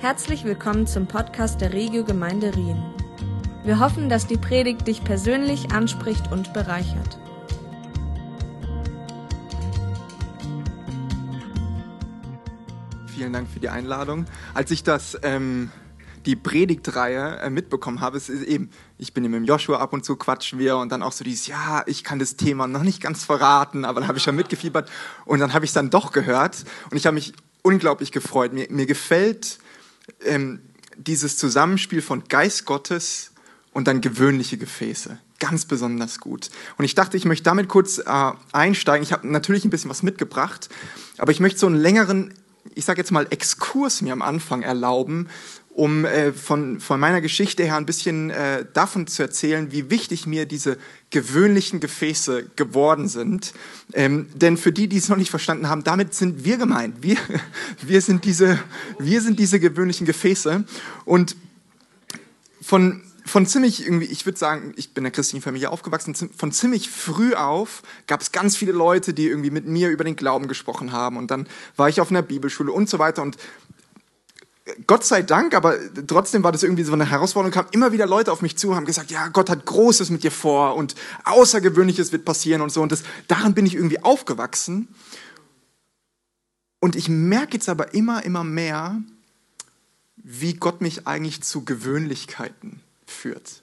Herzlich willkommen zum Podcast der Regio Gemeinde Rien. Wir hoffen, dass die Predigt dich persönlich anspricht und bereichert. Vielen Dank für die Einladung. Als ich das ähm, die Predigtreihe äh, mitbekommen habe, es ist eben, ich bin mit Joshua ab und zu quatschen wir und dann auch so dieses, ja, ich kann das Thema noch nicht ganz verraten, aber dann habe ich schon mitgefiebert und dann habe ich es dann doch gehört und ich habe mich unglaublich gefreut. Mir, mir gefällt ähm, dieses Zusammenspiel von Geist Gottes und dann gewöhnliche Gefäße. Ganz besonders gut. Und ich dachte, ich möchte damit kurz äh, einsteigen. Ich habe natürlich ein bisschen was mitgebracht, aber ich möchte so einen längeren, ich sage jetzt mal, Exkurs mir am Anfang erlauben, um äh, von, von meiner Geschichte her ein bisschen äh, davon zu erzählen, wie wichtig mir diese gewöhnlichen Gefäße geworden sind. Ähm, denn für die, die es noch nicht verstanden haben, damit sind wir gemeint. Wir, wir, sind, diese, wir sind diese gewöhnlichen Gefäße. Und von, von ziemlich irgendwie, ich würde sagen, ich bin in der christlichen Familie aufgewachsen, von ziemlich früh auf gab es ganz viele Leute, die irgendwie mit mir über den Glauben gesprochen haben. Und dann war ich auf einer Bibelschule und so weiter. Und Gott sei Dank, aber trotzdem war das irgendwie so eine Herausforderung, kamen immer wieder Leute auf mich zu, haben gesagt, ja, Gott hat Großes mit dir vor und Außergewöhnliches wird passieren und so. Und das, daran bin ich irgendwie aufgewachsen. Und ich merke jetzt aber immer, immer mehr, wie Gott mich eigentlich zu Gewöhnlichkeiten führt.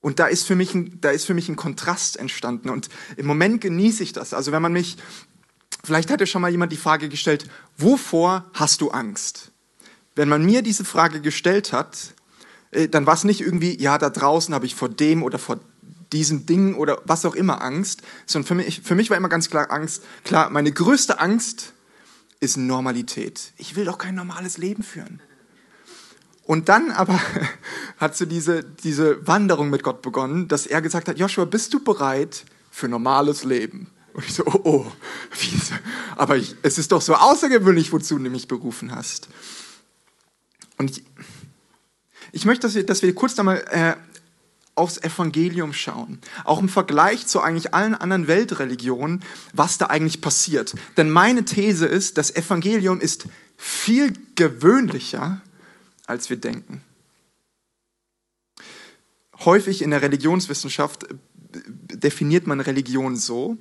Und da ist für mich ein, da ist für mich ein Kontrast entstanden. Und im Moment genieße ich das. Also wenn man mich, vielleicht hat ja schon mal jemand die Frage gestellt, wovor hast du Angst? Wenn man mir diese Frage gestellt hat, äh, dann war es nicht irgendwie, ja, da draußen habe ich vor dem oder vor diesem Ding oder was auch immer Angst, sondern für mich, für mich war immer ganz klar Angst, klar, meine größte Angst ist Normalität. Ich will doch kein normales Leben führen. Und dann aber hat so diese, diese Wanderung mit Gott begonnen, dass er gesagt hat, Joshua, bist du bereit für normales Leben? Und ich so, oh, oh, wie, aber ich, es ist doch so außergewöhnlich, wozu du mich berufen hast. Und ich, ich möchte, dass wir, dass wir kurz einmal äh, aufs Evangelium schauen. Auch im Vergleich zu eigentlich allen anderen Weltreligionen, was da eigentlich passiert. Denn meine These ist, das Evangelium ist viel gewöhnlicher, als wir denken. Häufig in der Religionswissenschaft äh, definiert man Religion so,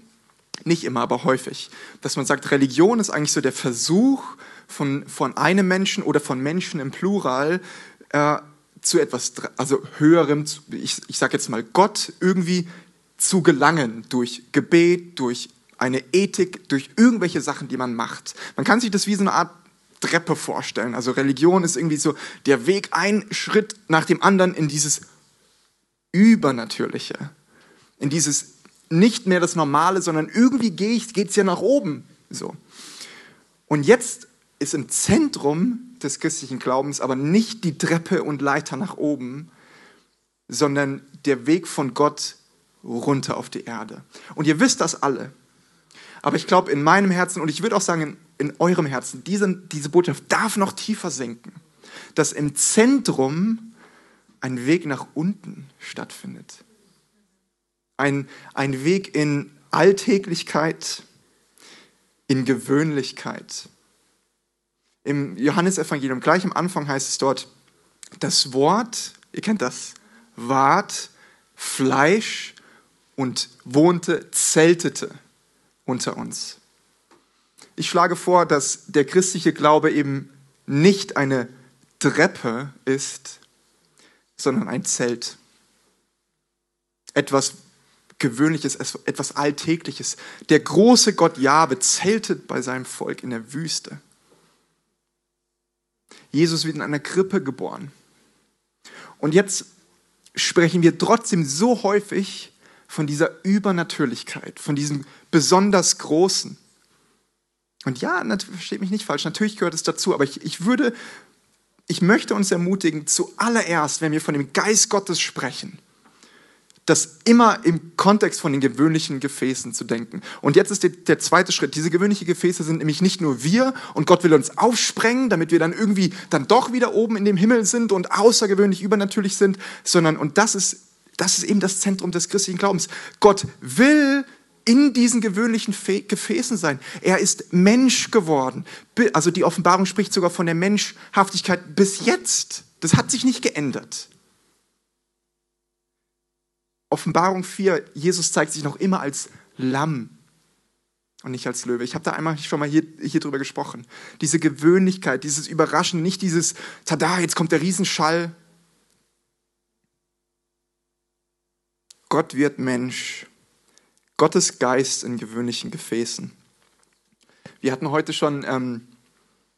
nicht immer, aber häufig, dass man sagt, Religion ist eigentlich so der Versuch, von, von einem Menschen oder von Menschen im Plural äh, zu etwas, also höherem, ich, ich sage jetzt mal Gott, irgendwie zu gelangen durch Gebet, durch eine Ethik, durch irgendwelche Sachen, die man macht. Man kann sich das wie so eine Art Treppe vorstellen. Also Religion ist irgendwie so der Weg, ein Schritt nach dem anderen in dieses Übernatürliche, in dieses nicht mehr das Normale, sondern irgendwie geht es ja nach oben. So. Und jetzt ist im Zentrum des christlichen Glaubens aber nicht die Treppe und Leiter nach oben, sondern der Weg von Gott runter auf die Erde. Und ihr wisst das alle. Aber ich glaube, in meinem Herzen und ich würde auch sagen, in, in eurem Herzen, diese, diese Botschaft darf noch tiefer sinken, dass im Zentrum ein Weg nach unten stattfindet. Ein, ein Weg in Alltäglichkeit, in Gewöhnlichkeit, im Johannesevangelium, gleich am Anfang heißt es dort, das Wort, ihr kennt das, ward Fleisch und wohnte, zeltete unter uns. Ich schlage vor, dass der christliche Glaube eben nicht eine Treppe ist, sondern ein Zelt. Etwas Gewöhnliches, etwas Alltägliches. Der große Gott Jahwe zeltet bei seinem Volk in der Wüste. Jesus wird in einer Krippe geboren. Und jetzt sprechen wir trotzdem so häufig von dieser Übernatürlichkeit, von diesem besonders Großen. Und ja, versteht mich nicht falsch, natürlich gehört es dazu, aber ich, ich würde, ich möchte uns ermutigen, zuallererst, wenn wir von dem Geist Gottes sprechen, das immer im Kontext von den gewöhnlichen Gefäßen zu denken. Und jetzt ist der, der, zweite Schritt. Diese gewöhnlichen Gefäße sind nämlich nicht nur wir und Gott will uns aufsprengen, damit wir dann irgendwie dann doch wieder oben in dem Himmel sind und außergewöhnlich übernatürlich sind, sondern, und das ist, das ist eben das Zentrum des christlichen Glaubens. Gott will in diesen gewöhnlichen Gefäßen sein. Er ist Mensch geworden. Also die Offenbarung spricht sogar von der Menschhaftigkeit bis jetzt. Das hat sich nicht geändert. Offenbarung 4, Jesus zeigt sich noch immer als Lamm und nicht als Löwe. Ich habe da einmal schon mal hier, hier drüber gesprochen. Diese Gewöhnlichkeit, dieses Überraschen, nicht dieses, tada, jetzt kommt der Riesenschall. Gott wird Mensch. Gottes Geist in gewöhnlichen Gefäßen. Wir hatten heute schon ähm,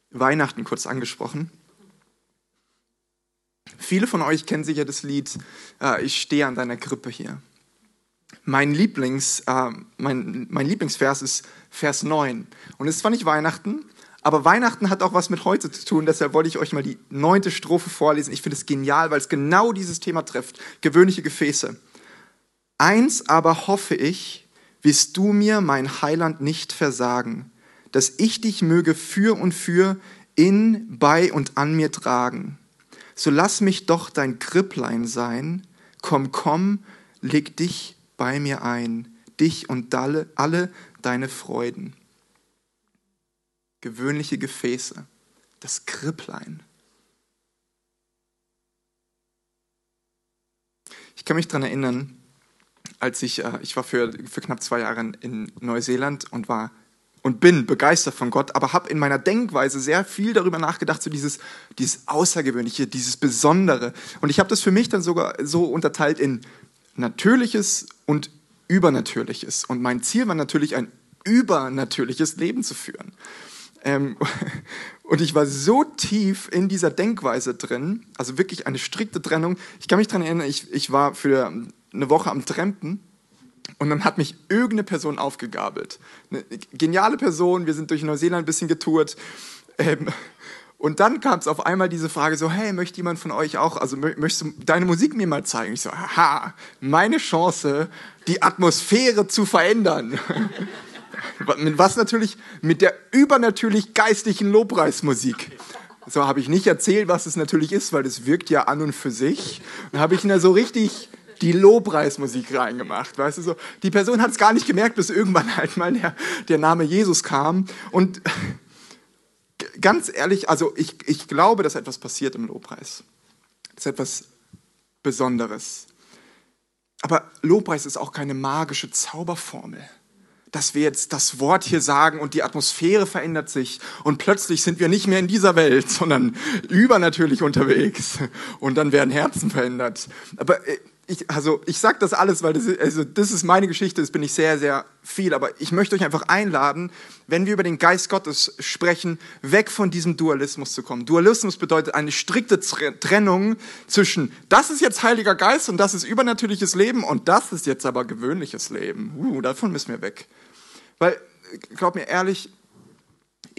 Weihnachten kurz angesprochen. Viele von euch kennen sicher das Lied äh, Ich stehe an deiner Krippe hier. Mein, Lieblings, äh, mein, mein Lieblingsvers ist Vers 9. Und es ist zwar nicht Weihnachten, aber Weihnachten hat auch was mit heute zu tun. Deshalb wollte ich euch mal die neunte Strophe vorlesen. Ich finde es genial, weil es genau dieses Thema trifft. Gewöhnliche Gefäße. Eins aber hoffe ich, wirst du mir, mein Heiland, nicht versagen, dass ich dich möge für und für in, bei und an mir tragen. So lass mich doch dein Kripplein sein. Komm, komm, leg dich bei mir ein, dich und alle, alle deine Freuden. Gewöhnliche Gefäße, das Kripplein. Ich kann mich daran erinnern, als ich, äh, ich war für, für knapp zwei Jahre in Neuseeland und war und bin begeistert von Gott, aber habe in meiner Denkweise sehr viel darüber nachgedacht, so dieses, dieses Außergewöhnliche, dieses Besondere. Und ich habe das für mich dann sogar so unterteilt in Natürliches und Übernatürliches. Und mein Ziel war natürlich, ein übernatürliches Leben zu führen. Ähm, und ich war so tief in dieser Denkweise drin, also wirklich eine strikte Trennung. Ich kann mich daran erinnern, ich, ich war für eine Woche am Trampen und dann hat mich irgendeine Person aufgegabelt. Eine geniale Person, wir sind durch Neuseeland ein bisschen getourt. Ähm, und dann kam es auf einmal diese Frage so, hey, möchte jemand von euch auch, also möchtest du deine Musik mir mal zeigen? Ich so, haha, meine Chance, die Atmosphäre zu verändern. Was natürlich mit der übernatürlich geistlichen Lobpreismusik. So habe ich nicht erzählt, was es natürlich ist, weil es wirkt ja an und für sich. Dann habe ich ihn da so richtig die Lobpreismusik reingemacht. Weißt du so? Die Person hat es gar nicht gemerkt, bis irgendwann halt mal der, der Name Jesus kam. Und ganz ehrlich, also ich, ich glaube, dass etwas passiert im Lobpreis. Das ist etwas Besonderes. Aber Lobpreis ist auch keine magische Zauberformel dass wir jetzt das Wort hier sagen und die Atmosphäre verändert sich und plötzlich sind wir nicht mehr in dieser Welt, sondern übernatürlich unterwegs und dann werden Herzen verändert. Aber äh, ich, also ich sage das alles, weil das also das ist meine Geschichte, das bin ich sehr, sehr viel. Aber ich möchte euch einfach einladen, wenn wir über den Geist Gottes sprechen, weg von diesem Dualismus zu kommen. Dualismus bedeutet eine strikte Trennung zwischen, das ist jetzt Heiliger Geist und das ist übernatürliches Leben und das ist jetzt aber gewöhnliches Leben. Uh, davon müssen wir weg. Weil, glaub mir ehrlich,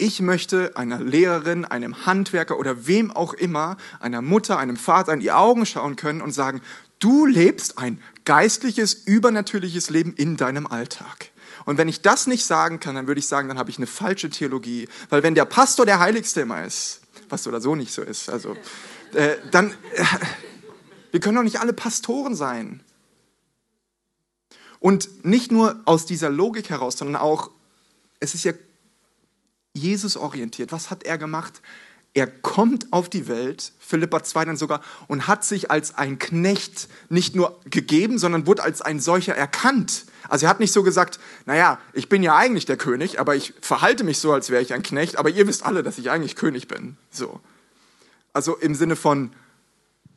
ich möchte einer Lehrerin, einem Handwerker oder wem auch immer, einer Mutter, einem Vater in die Augen schauen können und sagen, Du lebst ein geistliches, übernatürliches Leben in deinem Alltag. Und wenn ich das nicht sagen kann, dann würde ich sagen, dann habe ich eine falsche Theologie. Weil wenn der Pastor der Heiligste immer ist, was oder so nicht so ist, also, äh, dann, äh, wir können doch nicht alle Pastoren sein. Und nicht nur aus dieser Logik heraus, sondern auch, es ist ja Jesus orientiert. Was hat er gemacht? Er kommt auf die Welt, Philippa 2 dann sogar, und hat sich als ein Knecht nicht nur gegeben, sondern wurde als ein solcher erkannt. Also er hat nicht so gesagt, naja, ich bin ja eigentlich der König, aber ich verhalte mich so, als wäre ich ein Knecht, aber ihr wisst alle, dass ich eigentlich König bin. So. Also im Sinne von,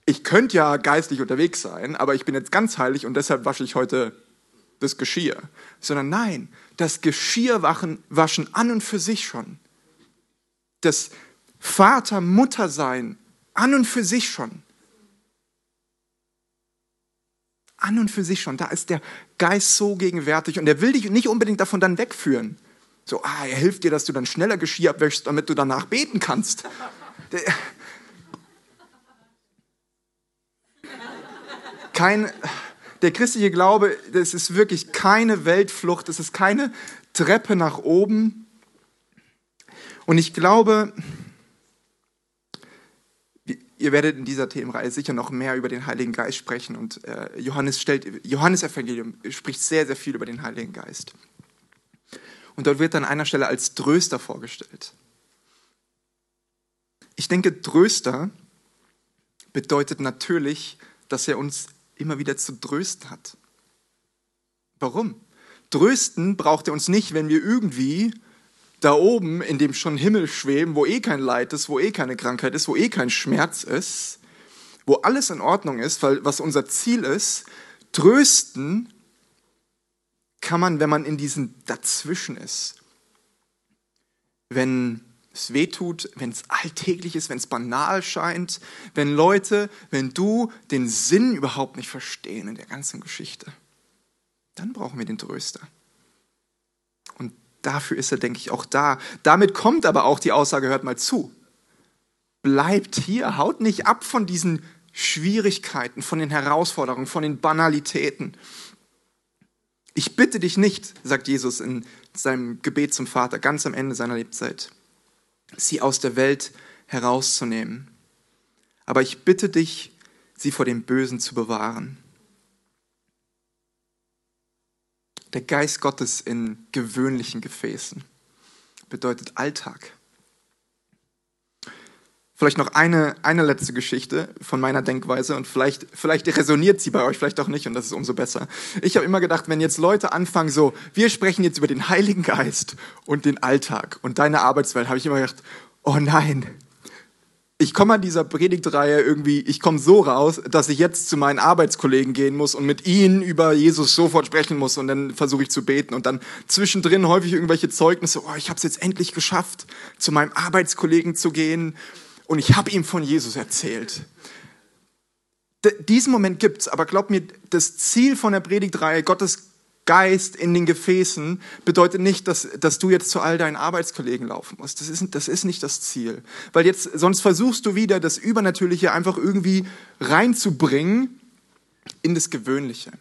ich könnte ja geistlich unterwegs sein, aber ich bin jetzt ganz heilig und deshalb wasche ich heute das Geschirr. Sondern nein, das Geschirr waschen an und für sich schon. Das Vater, Mutter sein, an und für sich schon. An und für sich schon. Da ist der Geist so gegenwärtig und er will dich nicht unbedingt davon dann wegführen. So, ah, er hilft dir, dass du dann schneller Geschirr abwäschst, damit du danach beten kannst. Kein, der christliche Glaube, das ist wirklich keine Weltflucht, es ist keine Treppe nach oben. Und ich glaube, ihr werdet in dieser Themenreihe sicher noch mehr über den Heiligen Geist sprechen und äh, Johannes stellt, Johannes Evangelium spricht sehr, sehr viel über den Heiligen Geist. Und dort wird an einer Stelle als Tröster vorgestellt. Ich denke, Tröster bedeutet natürlich, dass er uns immer wieder zu trösten hat. Warum? Trösten braucht er uns nicht, wenn wir irgendwie da oben in dem schon Himmel schweben, wo eh kein Leid ist, wo eh keine Krankheit ist, wo eh kein Schmerz ist, wo alles in Ordnung ist, weil was unser Ziel ist, trösten kann man, wenn man in diesem Dazwischen ist. Wenn es weh tut, wenn es alltäglich ist, wenn es banal scheint, wenn Leute, wenn du den Sinn überhaupt nicht verstehen in der ganzen Geschichte, dann brauchen wir den Tröster. Dafür ist er, denke ich, auch da. Damit kommt aber auch die Aussage, hört mal zu. Bleibt hier, haut nicht ab von diesen Schwierigkeiten, von den Herausforderungen, von den Banalitäten. Ich bitte dich nicht, sagt Jesus in seinem Gebet zum Vater, ganz am Ende seiner Lebzeit, sie aus der Welt herauszunehmen. Aber ich bitte dich, sie vor dem Bösen zu bewahren. Der Geist Gottes in gewöhnlichen Gefäßen bedeutet Alltag. Vielleicht noch eine, eine letzte Geschichte von meiner Denkweise und vielleicht, vielleicht resoniert sie bei euch, vielleicht auch nicht und das ist umso besser. Ich habe immer gedacht, wenn jetzt Leute anfangen so, wir sprechen jetzt über den Heiligen Geist und den Alltag und deine Arbeitswelt, habe ich immer gedacht, oh nein, ich komme an dieser Predigtreihe irgendwie, ich komme so raus, dass ich jetzt zu meinen Arbeitskollegen gehen muss und mit ihnen über Jesus sofort sprechen muss und dann versuche ich zu beten und dann zwischendrin häufig irgendwelche Zeugnisse, oh, ich habe es jetzt endlich geschafft, zu meinem Arbeitskollegen zu gehen und ich habe ihm von Jesus erzählt. D diesen Moment gibt es, aber glaub mir, das Ziel von der Predigtreihe, Gottes Geist in den Gefäßen bedeutet nicht, dass, dass du jetzt zu all deinen Arbeitskollegen laufen musst. Das ist, das ist nicht das Ziel. Weil jetzt, sonst versuchst du wieder, das Übernatürliche einfach irgendwie reinzubringen in das Gewöhnliche.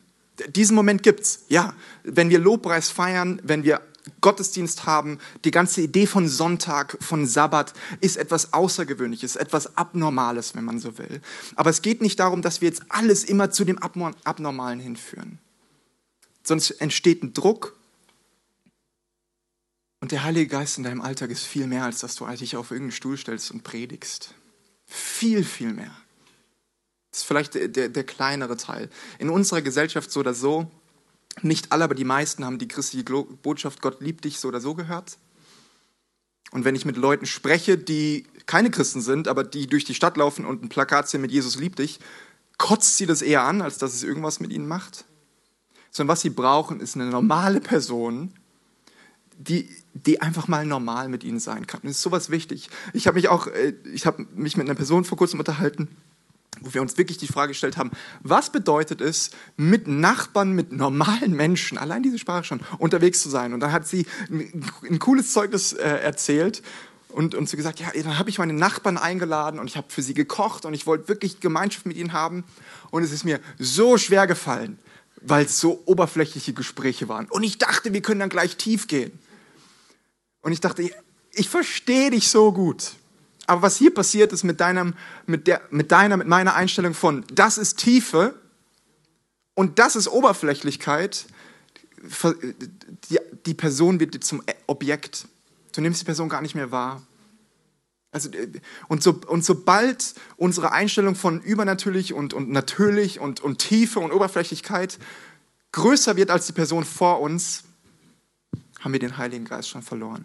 Diesen Moment gibt's, ja. Wenn wir Lobpreis feiern, wenn wir Gottesdienst haben, die ganze Idee von Sonntag, von Sabbat ist etwas Außergewöhnliches, etwas Abnormales, wenn man so will. Aber es geht nicht darum, dass wir jetzt alles immer zu dem Abnormalen hinführen. Sonst entsteht ein Druck. Und der Heilige Geist in deinem Alltag ist viel mehr, als dass du dich auf irgendeinen Stuhl stellst und predigst. Viel, viel mehr. Das ist vielleicht der, der, der kleinere Teil. In unserer Gesellschaft so oder so, nicht alle, aber die meisten haben die christliche Botschaft, Gott liebt dich so oder so gehört. Und wenn ich mit Leuten spreche, die keine Christen sind, aber die durch die Stadt laufen und ein Plakat sehen mit Jesus liebt dich, kotzt sie das eher an, als dass es irgendwas mit ihnen macht sondern was sie brauchen, ist eine normale Person, die, die einfach mal normal mit ihnen sein kann. Das ist sowas wichtig. Ich habe mich auch, äh, ich habe mich mit einer Person vor kurzem unterhalten, wo wir uns wirklich die Frage gestellt haben, was bedeutet es, mit Nachbarn, mit normalen Menschen, allein diese Sprache schon, unterwegs zu sein. Und dann hat sie ein, cooles Zeugnis äh, erzählt und, und so gesagt, ja, dann habe ich meine Nachbarn eingeladen und ich habe für sie gekocht und ich wollte wirklich Gemeinschaft mit ihnen haben. Und es ist mir so schwer gefallen, weil es so oberflächliche Gespräche waren. Und ich dachte, wir können dann gleich tief gehen. Und ich dachte, ich verstehe dich so gut. Aber was hier passiert ist mit, deinem, mit, der, mit deiner, mit meiner Einstellung von, das ist Tiefe und das ist Oberflächlichkeit, die, die Person wird zum Objekt. Du nimmst die Person gar nicht mehr wahr. Also, und, so, und sobald unsere Einstellung von übernatürlich und, und natürlich und, und Tiefe und Oberflächlichkeit größer wird als die Person vor uns, haben wir den Heiligen Geist schon verloren.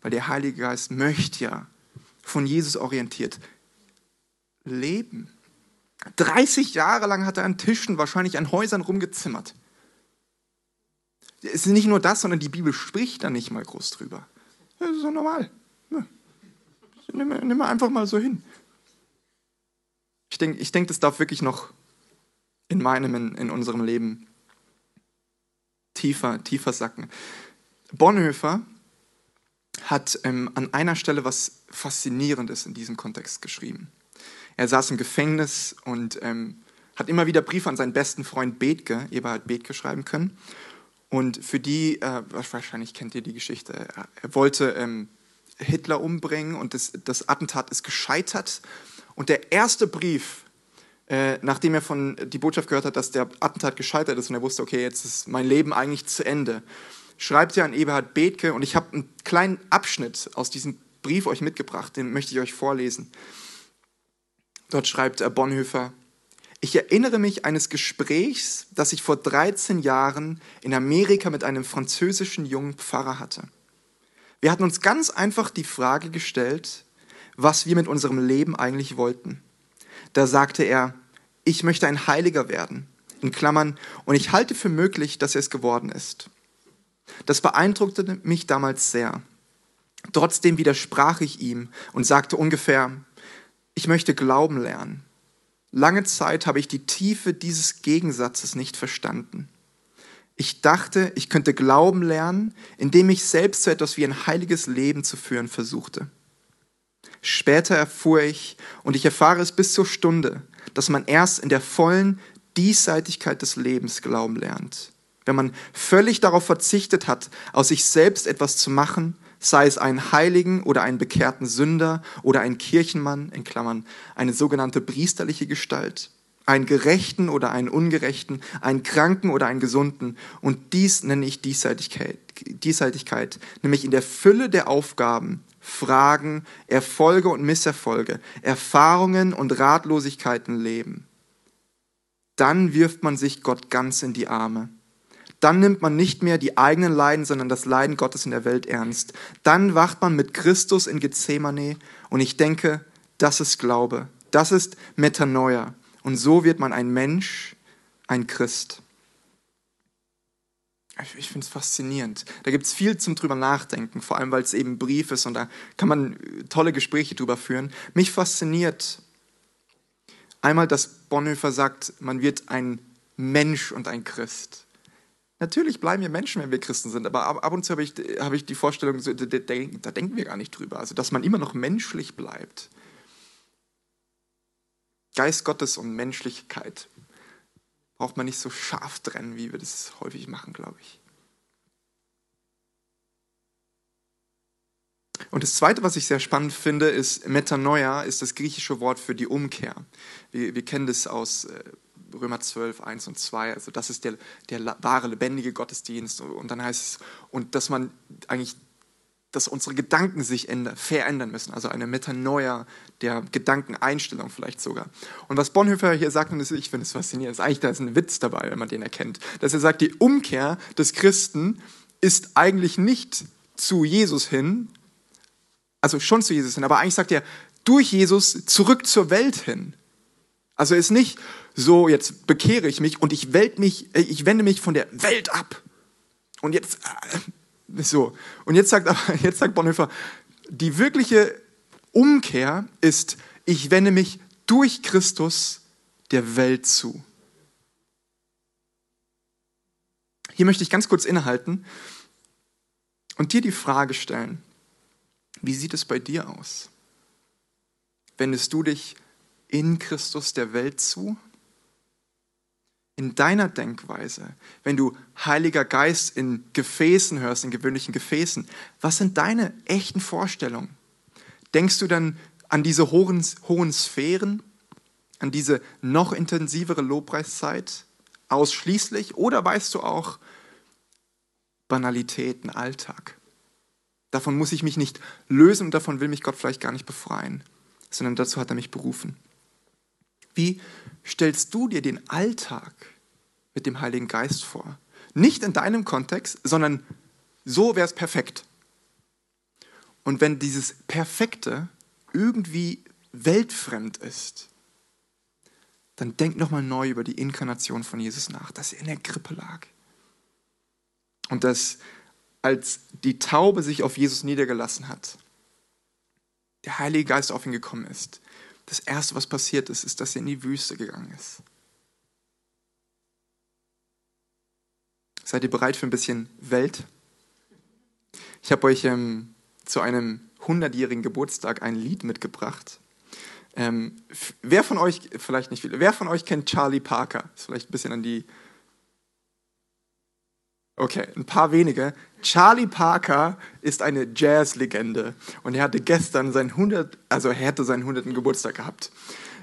Weil der Heilige Geist möchte ja von Jesus orientiert leben. 30 Jahre lang hat er an Tischen, wahrscheinlich an Häusern rumgezimmert. Es ist nicht nur das, sondern die Bibel spricht da nicht mal groß drüber. Das ist so normal. Nimm, nimm einfach mal so hin. Ich denke, ich denk, das darf wirklich noch in meinem, in, in unserem Leben tiefer, tiefer sacken. Bonhoeffer hat ähm, an einer Stelle was Faszinierendes in diesem Kontext geschrieben. Er saß im Gefängnis und ähm, hat immer wieder Briefe an seinen besten Freund Bethke, Eberhard Bethke, schreiben können. Und für die, äh, wahrscheinlich kennt ihr die Geschichte, er wollte ähm, Hitler umbringen und das, das Attentat ist gescheitert. Und der erste Brief, äh, nachdem er von die Botschaft gehört hat, dass der Attentat gescheitert ist und er wusste, okay, jetzt ist mein Leben eigentlich zu Ende, schreibt er an Eberhard Bethke und ich habe einen kleinen Abschnitt aus diesem Brief euch mitgebracht, den möchte ich euch vorlesen. Dort schreibt er Bonhoeffer, ich erinnere mich eines Gesprächs, das ich vor 13 Jahren in Amerika mit einem französischen jungen Pfarrer hatte. Wir hatten uns ganz einfach die Frage gestellt, was wir mit unserem Leben eigentlich wollten. Da sagte er, ich möchte ein Heiliger werden, in Klammern, und ich halte für möglich, dass er es geworden ist. Das beeindruckte mich damals sehr. Trotzdem widersprach ich ihm und sagte ungefähr, ich möchte glauben lernen. Lange Zeit habe ich die Tiefe dieses Gegensatzes nicht verstanden. Ich dachte, ich könnte Glauben lernen, indem ich selbst so etwas wie ein heiliges Leben zu führen versuchte. Später erfuhr ich, und ich erfahre es bis zur Stunde, dass man erst in der vollen Diesseitigkeit des Lebens Glauben lernt. Wenn man völlig darauf verzichtet hat, aus sich selbst etwas zu machen, sei es einen Heiligen oder einen bekehrten Sünder oder einen Kirchenmann, in Klammern, eine sogenannte priesterliche Gestalt, einen Gerechten oder einen Ungerechten, einen Kranken oder einen Gesunden. Und dies nenne ich Diesseitigkeit, Diesseitigkeit, nämlich in der Fülle der Aufgaben, Fragen, Erfolge und Misserfolge, Erfahrungen und Ratlosigkeiten leben. Dann wirft man sich Gott ganz in die Arme dann nimmt man nicht mehr die eigenen Leiden, sondern das Leiden Gottes in der Welt ernst. Dann wacht man mit Christus in Gethsemane und ich denke, das ist Glaube, das ist Metanoia. Und so wird man ein Mensch, ein Christ. Ich finde es faszinierend. Da gibt es viel zum drüber nachdenken, vor allem weil es eben Brief ist und da kann man tolle Gespräche drüber führen. Mich fasziniert einmal, dass Bonhoeffer sagt, man wird ein Mensch und ein Christ. Natürlich bleiben wir Menschen, wenn wir Christen sind, aber ab, und zu habe ich, hab ich die Vorstellung, da denken wir gar nicht drüber, also dass man immer noch menschlich bleibt. Geist Gottes und Menschlichkeit braucht man nicht so scharf trennen, wie wir das häufig machen, glaube ich. Und das Zweite, was ich sehr spannend finde, ist Metanoia, ist das griechische Wort für die Umkehr. Wir, wir kennen das aus äh, Römer 12, 1 und 2. Also das ist der, der wahre, lebendige Gottesdienst. Und dann heißt es, und dass man eigentlich, dass unsere Gedanken sich ändern, verändern müssen. Also eine Metanoia der Gedankeneinstellung vielleicht sogar. Und was Bonhoeffer hier sagt, und ich finde es faszinierend, ist eigentlich, da ist ein Witz dabei, wenn man den erkennt, dass er sagt, die Umkehr des Christen ist eigentlich nicht zu Jesus hin, also schon zu Jesus hin, aber eigentlich sagt er, durch Jesus zurück zur Welt hin. Also ist nicht, so jetzt bekehre ich mich und ich, mich, äh, ich wende mich von der Welt ab. Und jetzt, äh, so. Und jetzt sagt, jetzt sagt Bonhoeffer, die wirkliche Umkehr ist, ich wende mich durch Christus der Welt zu. Hier möchte ich ganz kurz innehalten und dir die Frage stellen, wie sieht es bei dir aus? Wendest du dich in Christus der Welt zu? In deiner Denkweise, wenn du Heiliger Geist in Gefäßen hörst, in gewöhnlichen Gefäßen, was sind deine echten Vorstellungen? Denkst du dann an diese hohen, hohen Sphären, an diese noch intensivere Lobpreiszeit ausschließlich oder weißt du auch Banalitäten, Alltag? Davon muss ich mich nicht lösen und davon will mich Gott vielleicht gar nicht befreien, sondern dazu hat er mich berufen. Wie stellst du dir den Alltag mit dem Heiligen Geist vor? Nicht in deinem Kontext, sondern so wäre es perfekt. Und wenn dieses Perfekte irgendwie weltfremd ist, dann denk nochmal neu über die Inkarnation von Jesus nach, dass er in der Krippe lag. Und dass als die Taube sich auf Jesus niedergelassen hat, der Heilige Geist auf ihn gekommen ist, das Erste, was passiert ist, ist, dass er in die Wüste gegangen ist. Seid ihr bereit für ein bisschen Welt? Ich habe euch ähm, zu einem 100-jährigen Geburtstag ein Lied mitgebracht. Ähm, wer von euch, vielleicht nicht viele, wer von euch kennt Charlie Parker? Ist vielleicht ein bisschen an die. Okay, ein paar wenige. Charlie Parker ist eine Jazz-Legende und er hatte gestern seinen 100, also er hätte seinen 100. Geburtstag gehabt.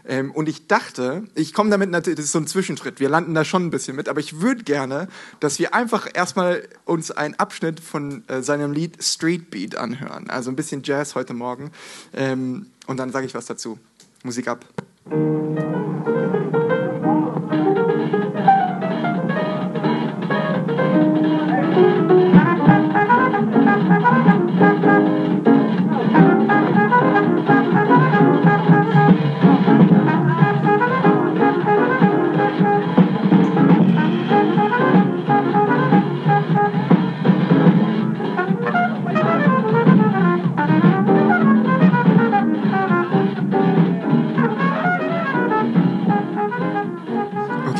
Ähm, und ich dachte, ich komme damit natürlich, das ist so ein Zwischenschritt, wir landen da schon ein bisschen mit, aber ich würde gerne, dass wir einfach erstmal uns einen Abschnitt von äh, seinem Lied Street Beat anhören. Also ein bisschen Jazz heute Morgen. Ähm, und dann sage ich was dazu. Musik ab.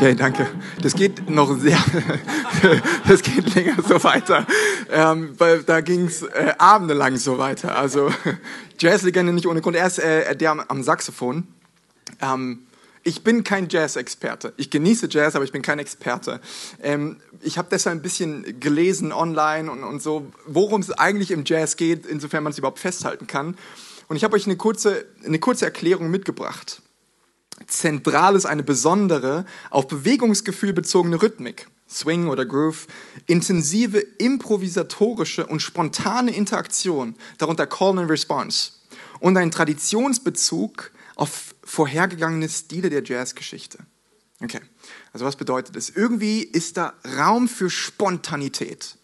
Okay, danke. Das geht noch sehr, das geht länger so weiter, ähm, weil da ging es äh, abendelang so weiter. Also Jazzlegende nicht ohne Grund. Er ist äh, der am, am Saxophon. Ähm, ich bin kein Jazz-Experte. Ich genieße Jazz, aber ich bin kein Experte. Ähm, ich habe deshalb ein bisschen gelesen online und, und so, worum es eigentlich im Jazz geht, insofern man es überhaupt festhalten kann. Und ich habe euch eine kurze, eine kurze Erklärung mitgebracht. Zentral ist eine besondere, auf Bewegungsgefühl bezogene Rhythmik, Swing oder Groove, intensive improvisatorische und spontane Interaktion, darunter Call and Response, und ein Traditionsbezug auf vorhergegangene Stile der Jazzgeschichte. Okay, also was bedeutet das? Irgendwie ist da Raum für Spontanität.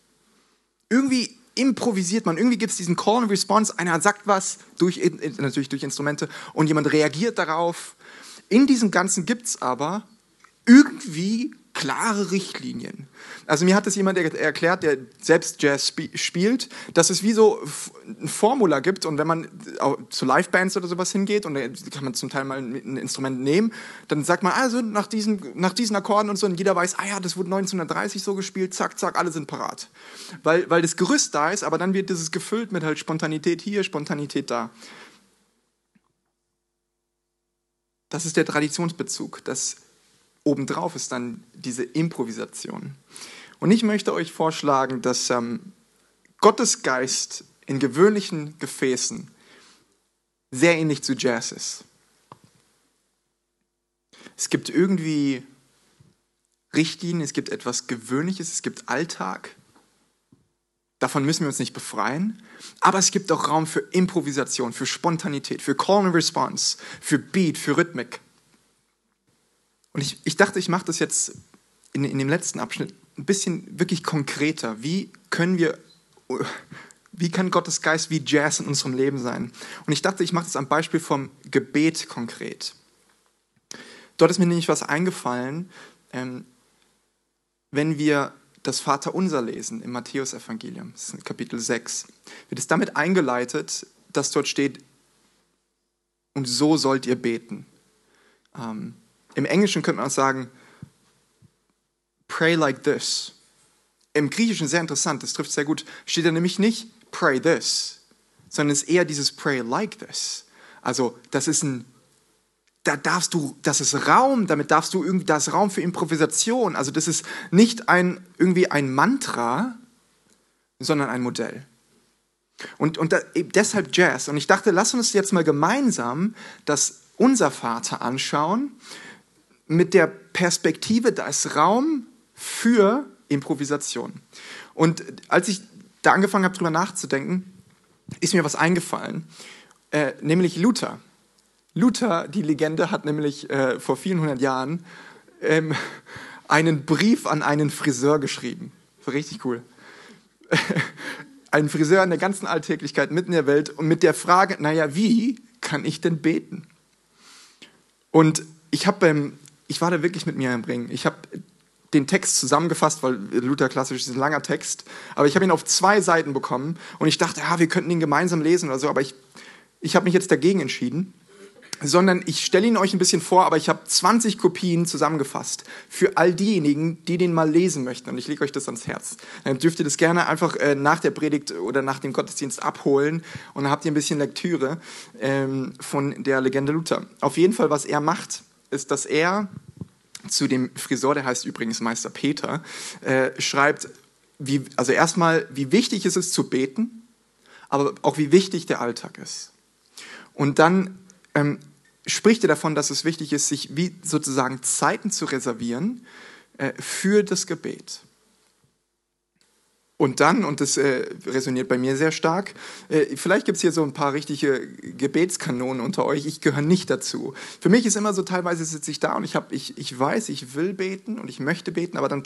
Irgendwie improvisiert man, irgendwie gibt es diesen Call and Response, einer sagt was, durch, natürlich durch Instrumente, und jemand reagiert darauf in diesem Ganzen gibt es aber irgendwie klare Richtlinien. Also mir hat es jemand erklärt, der selbst Jazz spielt, dass es wie so ein Formula gibt und wenn man zu Livebands oder sowas hingeht und da kann man zum Teil mal ein Instrument nehmen, dann sagt man, also nach diesen, nach diesen Akkorden und so und jeder weiß, ah ja, das wurde 1930 so gespielt, zack, zack, alle sind parat. Weil, weil das Gerüst da ist, aber dann wird dieses gefüllt mit halt Spontanität hier, Spontanität da. Das ist der Traditionsbezug. Das obendrauf ist dann diese Improvisation. Und ich möchte euch vorschlagen, dass ähm, Gottes Geist in gewöhnlichen Gefäßen sehr ähnlich zu Jazz ist. Es gibt irgendwie Richtlinien, es gibt etwas Gewöhnliches, es gibt Alltag. Davon müssen wir uns nicht befreien. Aber es gibt auch Raum für Improvisation, für Spontanität, für Call and Response, für Beat, für Rhythmik. Und ich, ich dachte, ich mache das jetzt in, in dem letzten Abschnitt ein bisschen wirklich konkreter. Wie können wir, wie kann Gottes Geist wie Jazz in unserem Leben sein? Und ich dachte, ich mache das am Beispiel vom Gebet konkret. Dort ist mir nämlich was eingefallen, ähm, wenn wir das Vaterunser lesen im Matthäusevangelium, Kapitel 6, wird es damit eingeleitet, dass dort steht, und so sollt ihr beten. Ähm, Im Englischen könnte man auch sagen, pray like this. Im Griechischen sehr interessant, das trifft sehr gut, steht da nämlich nicht pray this, sondern es ist eher dieses pray like this. Also das ist ein da darfst du, das ist Raum, damit darfst du irgendwie, das Raum für Improvisation. Also das ist nicht ein, irgendwie ein Mantra, sondern ein Modell. Und, und da, deshalb Jazz. Und ich dachte, lass uns jetzt mal gemeinsam das Unser Vater anschauen, mit der Perspektive, da ist Raum für Improvisation. Und als ich da angefangen habe, drüber nachzudenken, ist mir was eingefallen, äh, nämlich Luther. Luther, die Legende, hat nämlich äh, vor vielen hundert Jahren ähm, einen Brief an einen Friseur geschrieben. War richtig cool. Ein Friseur in der ganzen Alltäglichkeit mitten in der Welt und mit der Frage, naja, wie kann ich denn beten? Und ich habe beim, ich war da wirklich mit mir im Ring. Ich habe den Text zusammengefasst, weil Luther klassisch ist ein langer Text, aber ich habe ihn auf zwei Seiten bekommen und ich dachte, ja, wir könnten ihn gemeinsam lesen oder so, aber ich, ich habe mich jetzt dagegen entschieden sondern ich stelle ihn euch ein bisschen vor, aber ich habe 20 Kopien zusammengefasst für all diejenigen, die den mal lesen möchten. Und ich lege euch das ans Herz. Dann dürft ihr das gerne einfach äh, nach der Predigt oder nach dem Gottesdienst abholen und dann habt ihr ein bisschen Lektüre ähm, von der Legende Luther. Auf jeden Fall, was er macht, ist, dass er zu dem Friseur, der heißt übrigens Meister Peter, äh, schreibt, wie, also erstmal, wie wichtig ist es zu beten, aber auch wie wichtig der Alltag ist. Und dann ähm, spricht er davon, dass es wichtig ist, sich wie sozusagen Zeiten zu reservieren äh, für das Gebet. Und dann, und das äh, resoniert bei mir sehr stark, äh, vielleicht gibt es hier so ein paar richtige Gebetskanonen unter euch, ich gehöre nicht dazu. Für mich ist immer so, teilweise sitze ich da und ich, hab, ich, ich weiß, ich will beten und ich möchte beten, aber dann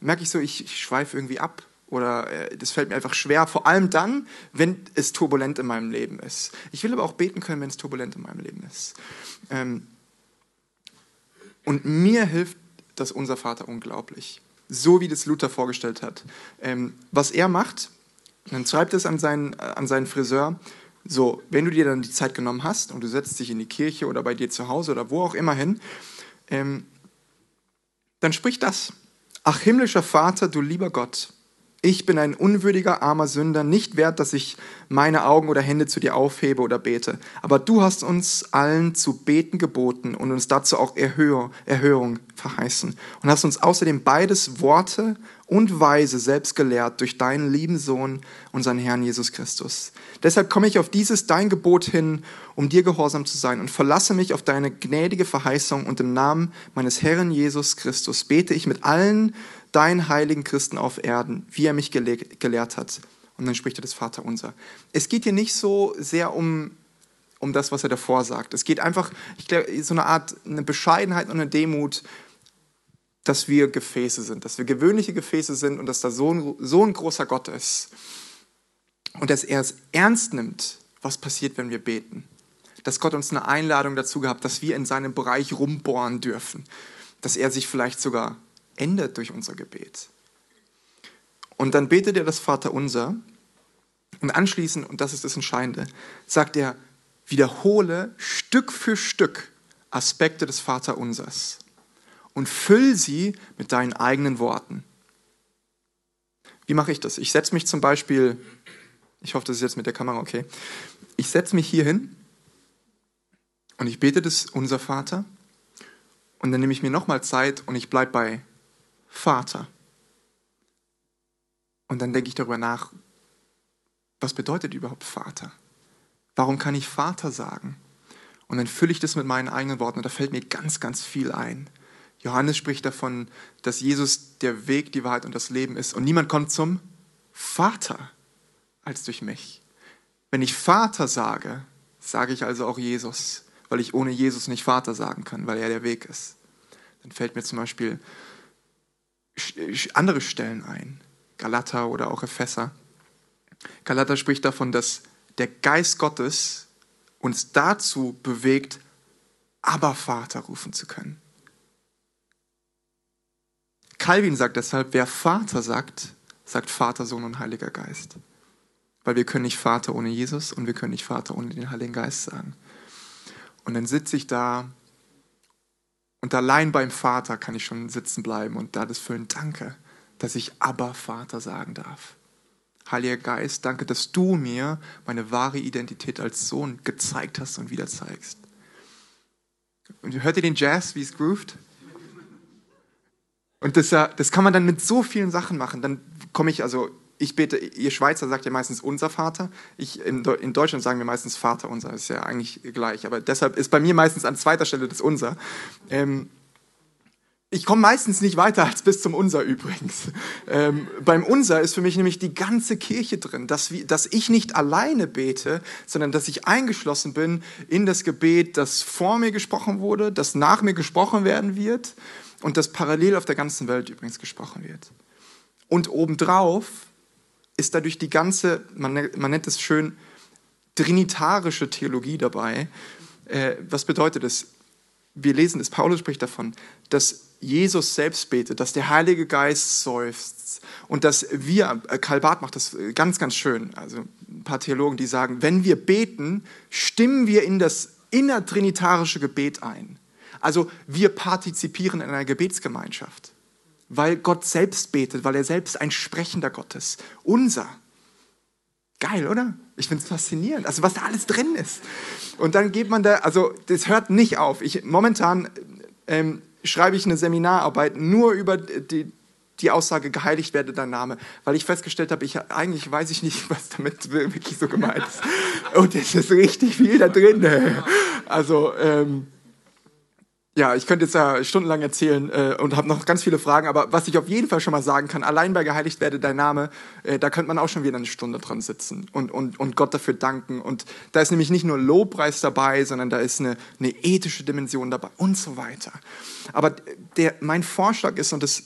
merke ich so, ich, ich schweife irgendwie ab oder äh, das fällt mir einfach schwer, vor allem dann, wenn es turbulent in meinem Leben ist. Ich will aber auch beten können, wenn es turbulent in meinem Leben ist. Ähm, und mir hilft das Unser Vater unglaublich so wie das Luther vorgestellt hat. Ähm, was er macht, dann schreibt es an seinen, an seinen Friseur, so, wenn du dir dann die Zeit genommen hast und du setzt dich in die Kirche oder bei dir zu Hause oder wo auch immer hin, ähm, dann sprich das. Ach himmlischer Vater, du lieber Gott, ich bin ein unwürdiger, armer Sünder, nicht wert, dass ich meine Augen oder Hände zu dir aufhebe oder bete. Aber du hast uns allen zu beten geboten und uns dazu auch Erhöhung, Erhörung verheißen. Und hast uns außerdem beides Worte und Weise selbst gelehrt durch deinen lieben Sohn, unseren Herrn Jesus Christus. Deshalb komme ich auf dieses dein Gebot hin, um dir gehorsam zu sein und verlasse mich auf deine gnädige Verheißung und im Namen meines Herrn Jesus Christus bete ich mit allen deinen heiligen Christen auf Erden, wie er mich gele gelehrt hat. Und dann spricht er das Vaterunser. Es geht hier nicht so sehr um, um das, was er davor sagt. Es geht einfach, ich glaube, so eine Art eine Bescheidenheit und eine Demut, dass wir Gefäße sind, dass wir gewöhnliche Gefäße sind und dass da so ein, so ein großer Gott ist. Und dass er es ernst nimmt, was passiert, wenn wir beten. Dass Gott uns eine Einladung dazu gehabt, dass wir in seinem Bereich rumbohren dürfen. Dass er sich vielleicht sogar ändert durch unser Gebet. Und dann betet er das Vaterunser und anschließend, und das ist das Entscheidende, sagt er, wiederhole Stück für Stück Aspekte des Vaterunsers und füll sie mit deinen eigenen Worten. Wie mache ich das? Ich setze mich zum Beispiel, ich hoffe, das ist jetzt mit der Kamera okay, ich setze mich hier hin und ich bete das Unser Vater und dann nehme ich mir nochmal Zeit und ich bleibe bei Vater. Und dann denke ich darüber nach, was bedeutet überhaupt Vater? Warum kann ich Vater sagen? Und dann fülle ich das mit meinen eigenen Worten und da fällt mir ganz, ganz viel ein. Johannes spricht davon, dass Jesus der Weg, die Wahrheit und das Leben ist und niemand kommt zum Vater als durch mich. Wenn ich Vater sage, sage ich also auch Jesus, weil ich ohne Jesus nicht Vater sagen kann, weil er der Weg ist. Dann fällt mir zum Beispiel andere Stellen ein. Galater oder auch Epheser. Galater spricht davon, dass der Geist Gottes uns dazu bewegt, aber Vater rufen zu können. Calvin sagt deshalb, wer Vater sagt, sagt Vater, Sohn und Heiliger Geist. Weil wir können nicht Vater ohne Jesus und wir können nicht Vater ohne den Heiligen Geist sagen. Und dann sitze ich da und allein beim Vater kann ich schon sitzen bleiben und da das füllen. Danke, dass ich aber Vater sagen darf. Heiliger Geist, danke, dass du mir meine wahre Identität als Sohn gezeigt hast und wieder zeigst. Und hört ihr den Jazz, wie es groovt? Und das, das kann man dann mit so vielen Sachen machen. Dann komme ich, also ich bete, ihr Schweizer sagt ja meistens unser Vater. Ich, in, in, Deutschland sagen wir meistens Vater unser, ist ja eigentlich gleich. Aber deshalb ist bei mir meistens an zweiter Stelle das unser. Ähm, ich komme meistens nicht weiter als bis zum Unser übrigens. Ähm, beim Unser ist für mich nämlich die ganze Kirche drin, dass, wir, dass ich nicht alleine bete, sondern dass ich eingeschlossen bin in das Gebet, das vor mir gesprochen wurde, das nach mir gesprochen werden wird und das parallel auf der ganzen Welt übrigens gesprochen wird. Und obendrauf ist dadurch die ganze, man, man nennt es schön, trinitarische Theologie dabei. Äh, was bedeutet das? Wir lesen es, Paulus spricht davon, dass Jesus selbst betet, dass der Heilige Geist seufzt und dass wir, äh, Karl Barth macht das ganz, ganz schön, also ein paar Theologen, die sagen, wenn wir beten, stimmen wir in das innertrinitarische Gebet ein. Also wir partizipieren in einer Gebetsgemeinschaft weil Gott selbst betet, weil er selbst ein sprechender Gott ist. Unser. Geil, oder? Ich finde es faszinierend, also was da alles drin ist. Und dann geht man da, also das hört nicht auf. Ich, momentan ähm, schreibe ich eine Seminararbeit nur über die, die Aussage, geheiligt werde dein Name, weil ich festgestellt habe, ich, eigentlich weiß ich nicht, was damit wirklich so gemeint ist. Und es ist richtig viel da drin. Also, ähm, ja, ich könnte jetzt ja stundenlang erzählen äh, und habe noch ganz viele Fragen, aber was ich auf jeden Fall schon mal sagen kann, allein bei Geheiligt werde dein Name, äh, da könnte man auch schon wieder eine Stunde dran sitzen und, und, und Gott dafür danken. Und da ist nämlich nicht nur Lobpreis dabei, sondern da ist eine, eine ethische Dimension dabei und so weiter. Aber der, mein Vorschlag ist, und das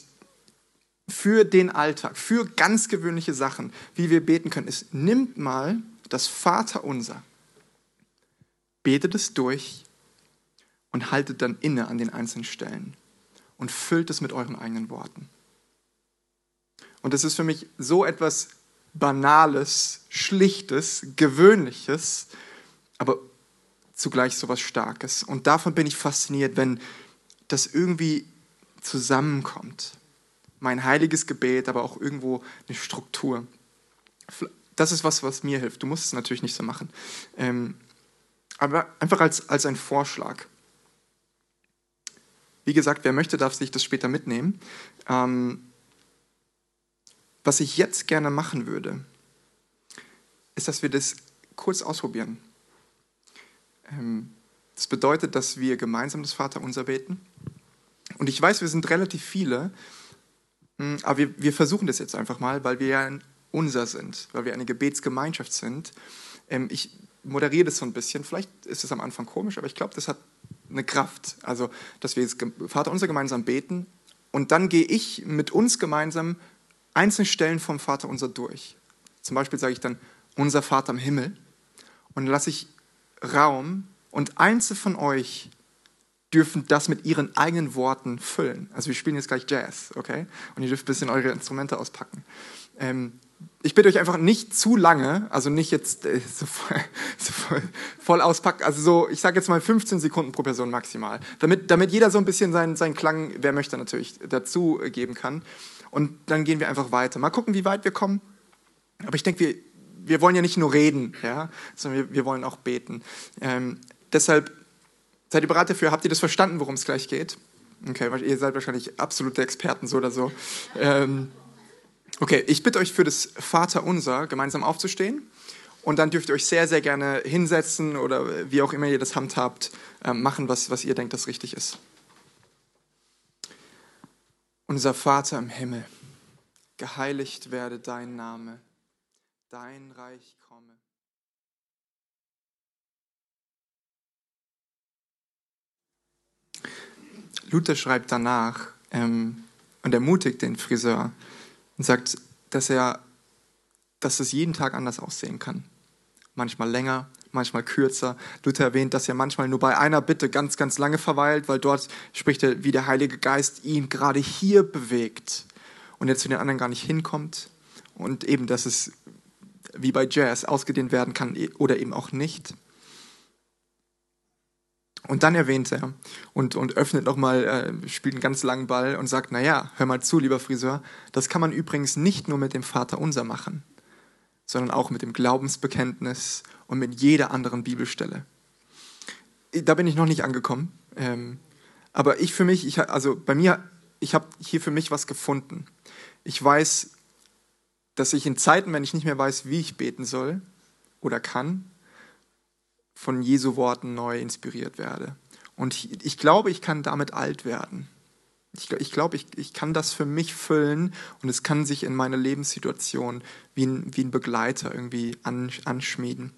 für den Alltag, für ganz gewöhnliche Sachen, wie wir beten können, ist, nimmt mal das Vaterunser, betet es durch und haltet dann inne an den einzelnen Stellen und füllt es mit euren eigenen Worten. Und es ist für mich so etwas Banales, Schlichtes, Gewöhnliches, aber zugleich so etwas Starkes. Und davon bin ich fasziniert, wenn das irgendwie zusammenkommt. Mein heiliges Gebet, aber auch irgendwo eine Struktur. Das ist was, was mir hilft. Du musst es natürlich nicht so machen. Ähm, aber einfach als, als ein Vorschlag. Wie gesagt, wer möchte, darf sich das später mitnehmen. Ähm, was ich jetzt gerne machen würde, ist, dass wir das kurz ausprobieren. Ähm, das bedeutet, dass wir gemeinsam das Vaterunser beten. Und ich weiß, wir sind relativ viele, hm, aber wir, wir versuchen das jetzt einfach mal, weil wir ja ein Unser sind, weil wir eine Gebetsgemeinschaft sind. Ähm, ich moderiere das so ein bisschen. Vielleicht ist es am Anfang komisch, aber ich glaube, das hat eine Kraft. Also, dass wir jetzt Vater unser gemeinsam beten und dann gehe ich mit uns gemeinsam einzelne Stellen vom Vater unser durch. Zum Beispiel sage ich dann, unser Vater im Himmel und lasse ich Raum und einzelne von euch dürfen das mit ihren eigenen Worten füllen. Also wir spielen jetzt gleich Jazz, okay? Und ihr dürft ein bisschen eure Instrumente auspacken. Ähm, ich bitte euch einfach nicht zu lange, also nicht jetzt äh, so, voll, so voll, voll auspacken, also so, ich sage jetzt mal 15 Sekunden pro Person maximal, damit, damit jeder so ein bisschen seinen, seinen Klang, wer möchte natürlich, dazu geben kann. Und dann gehen wir einfach weiter. Mal gucken, wie weit wir kommen. Aber ich denke, wir, wir wollen ja nicht nur reden, ja, sondern wir, wir wollen auch beten. Ähm, deshalb seid ihr bereit dafür? Habt ihr das verstanden, worum es gleich geht? Okay, ihr seid wahrscheinlich absolute Experten so oder so. Ähm, Okay, ich bitte euch für das Vaterunser gemeinsam aufzustehen und dann dürft ihr euch sehr, sehr gerne hinsetzen oder wie auch immer ihr das handhabt, äh, machen, was, was ihr denkt, das richtig ist. Unser Vater im Himmel, geheiligt werde dein Name, dein Reich komme. Luther schreibt danach ähm, und ermutigt den Friseur, und sagt, dass er, dass es jeden Tag anders aussehen kann. Manchmal länger, manchmal kürzer. Luther erwähnt, dass er manchmal nur bei einer Bitte ganz, ganz lange verweilt, weil dort spricht er, wie der Heilige Geist ihn gerade hier bewegt und er zu den anderen gar nicht hinkommt. Und eben, dass es wie bei Jazz ausgedehnt werden kann oder eben auch nicht. Und dann erwähnt er und, und öffnet nochmal, äh, spielt einen ganz langen Ball und sagt, naja, hör mal zu, lieber Friseur, das kann man übrigens nicht nur mit dem Vater unser machen, sondern auch mit dem Glaubensbekenntnis und mit jeder anderen Bibelstelle. Da bin ich noch nicht angekommen. Ähm, aber ich für mich, ich, also bei mir, ich habe hier für mich was gefunden. Ich weiß, dass ich in Zeiten, wenn ich nicht mehr weiß, wie ich beten soll oder kann, von Jesu Worten neu inspiriert werde. Und ich, glaube, ich kann damit alt werden. Ich, ich glaube, ich, ich kann das für mich füllen und es kann sich in meine Lebenssituation wie ein, wie ein Begleiter irgendwie an, anschmieden.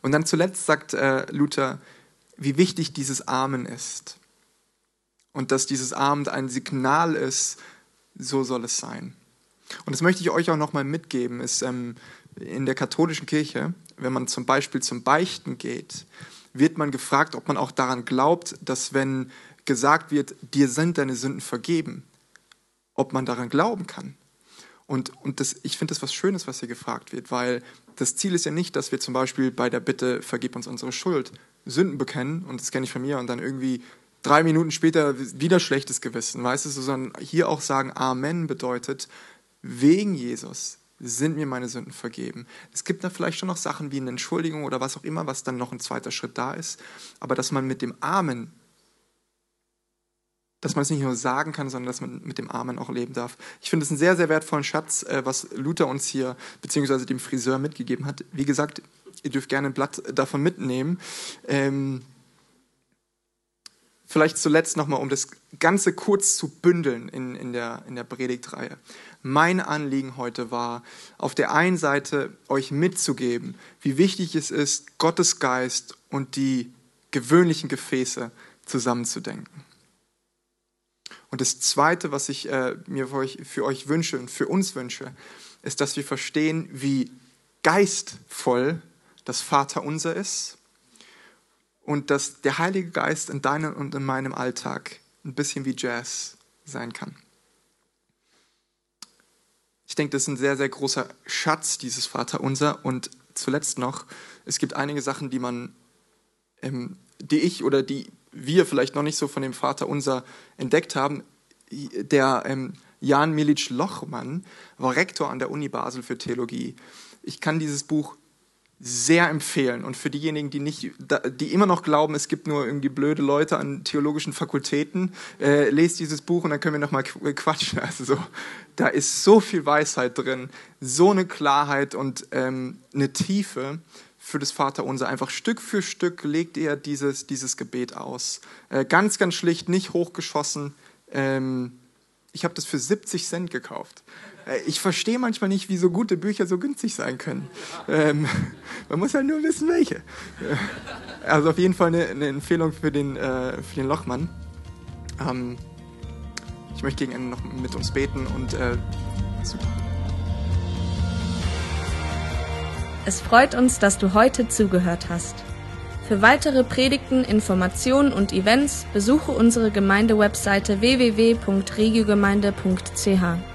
Und dann zuletzt sagt äh, Luther, wie wichtig dieses Amen ist. Und dass dieses Amen ein Signal ist, so soll es sein. Und das möchte ich euch auch nochmal mitgeben, ist ähm, in der katholischen Kirche wenn man zum Beispiel zum Beichten geht, wird man gefragt, ob man auch daran glaubt, dass wenn gesagt wird, dir sind deine Sünden vergeben, ob man daran glauben kann. Und, und das, ich finde das was Schönes, was hier gefragt wird, weil das Ziel ist ja nicht, dass wir zum Beispiel bei der Bitte, vergib uns unsere Schuld, Sünden bekennen, und das kenne ich von mir, und dann irgendwie drei Minuten später wieder schlechtes Gewissen, weißt du, sondern hier auch sagen, Amen bedeutet, wegen Jesus sind mir meine Sünden vergeben. Es gibt da vielleicht schon noch Sachen wie eine Entschuldigung oder was auch immer, was dann noch ein zweiter Schritt da ist, aber dass man mit dem Amen dass man es nicht nur sagen kann, sondern dass man mit dem Amen auch leben darf. Ich finde es einen sehr, sehr wertvollen Schatz, äh, was Luther uns hier, beziehungsweise dem Friseur mitgegeben hat. Wie gesagt, ihr dürft gerne ein Blatt davon mitnehmen. Ähm, vielleicht zuletzt nochmal, um das Ganze kurz zu bündeln in, in, der, in der Predigtreihe. Mein Anliegen heute war, auf der einen Seite euch mitzugeben, wie wichtig es ist, Gottes Geist und die gewöhnlichen Gefäße zusammenzudenken. Und das Zweite, was ich äh, mir für euch, für euch wünsche und für uns wünsche, ist, dass wir verstehen, wie geistvoll das Vaterunser ist und dass der Heilige Geist in deinem und in meinem Alltag ein bisschen wie Jazz sein kann. Ich denke, das ist ein sehr, sehr großer Schatz, dieses Vaterunser. Und zuletzt noch, es gibt einige Sachen, die man, ähm, die ich oder die wir vielleicht noch nicht so von dem Vater unser entdeckt haben, der ähm, Jan Milic Lochmann war Rektor an der Uni Basel für Theologie. Ich kann dieses Buch sehr empfehlen. Und für diejenigen, die, nicht, die immer noch glauben, es gibt nur irgendwie blöde Leute an theologischen Fakultäten, äh, lest dieses Buch und dann können wir nochmal quatschen. Also so, da ist so viel Weisheit drin, so eine Klarheit und ähm, eine Tiefe für das Vaterunser. Einfach Stück für Stück legt er dieses, dieses Gebet aus. Äh, ganz, ganz schlicht, nicht hochgeschossen. Ähm, ich habe das für 70 Cent gekauft. Äh, ich verstehe manchmal nicht, wie so gute Bücher so günstig sein können. Ähm, man muss ja nur wissen, welche. Äh, also auf jeden Fall eine, eine Empfehlung für den, äh, für den Lochmann. Ähm, ich möchte gegen Ende noch mit uns beten und äh. Es freut uns, dass du heute zugehört hast. Für weitere Predigten, Informationen und Events besuche unsere Gemeindewebseite www.regiogemeinde.ch.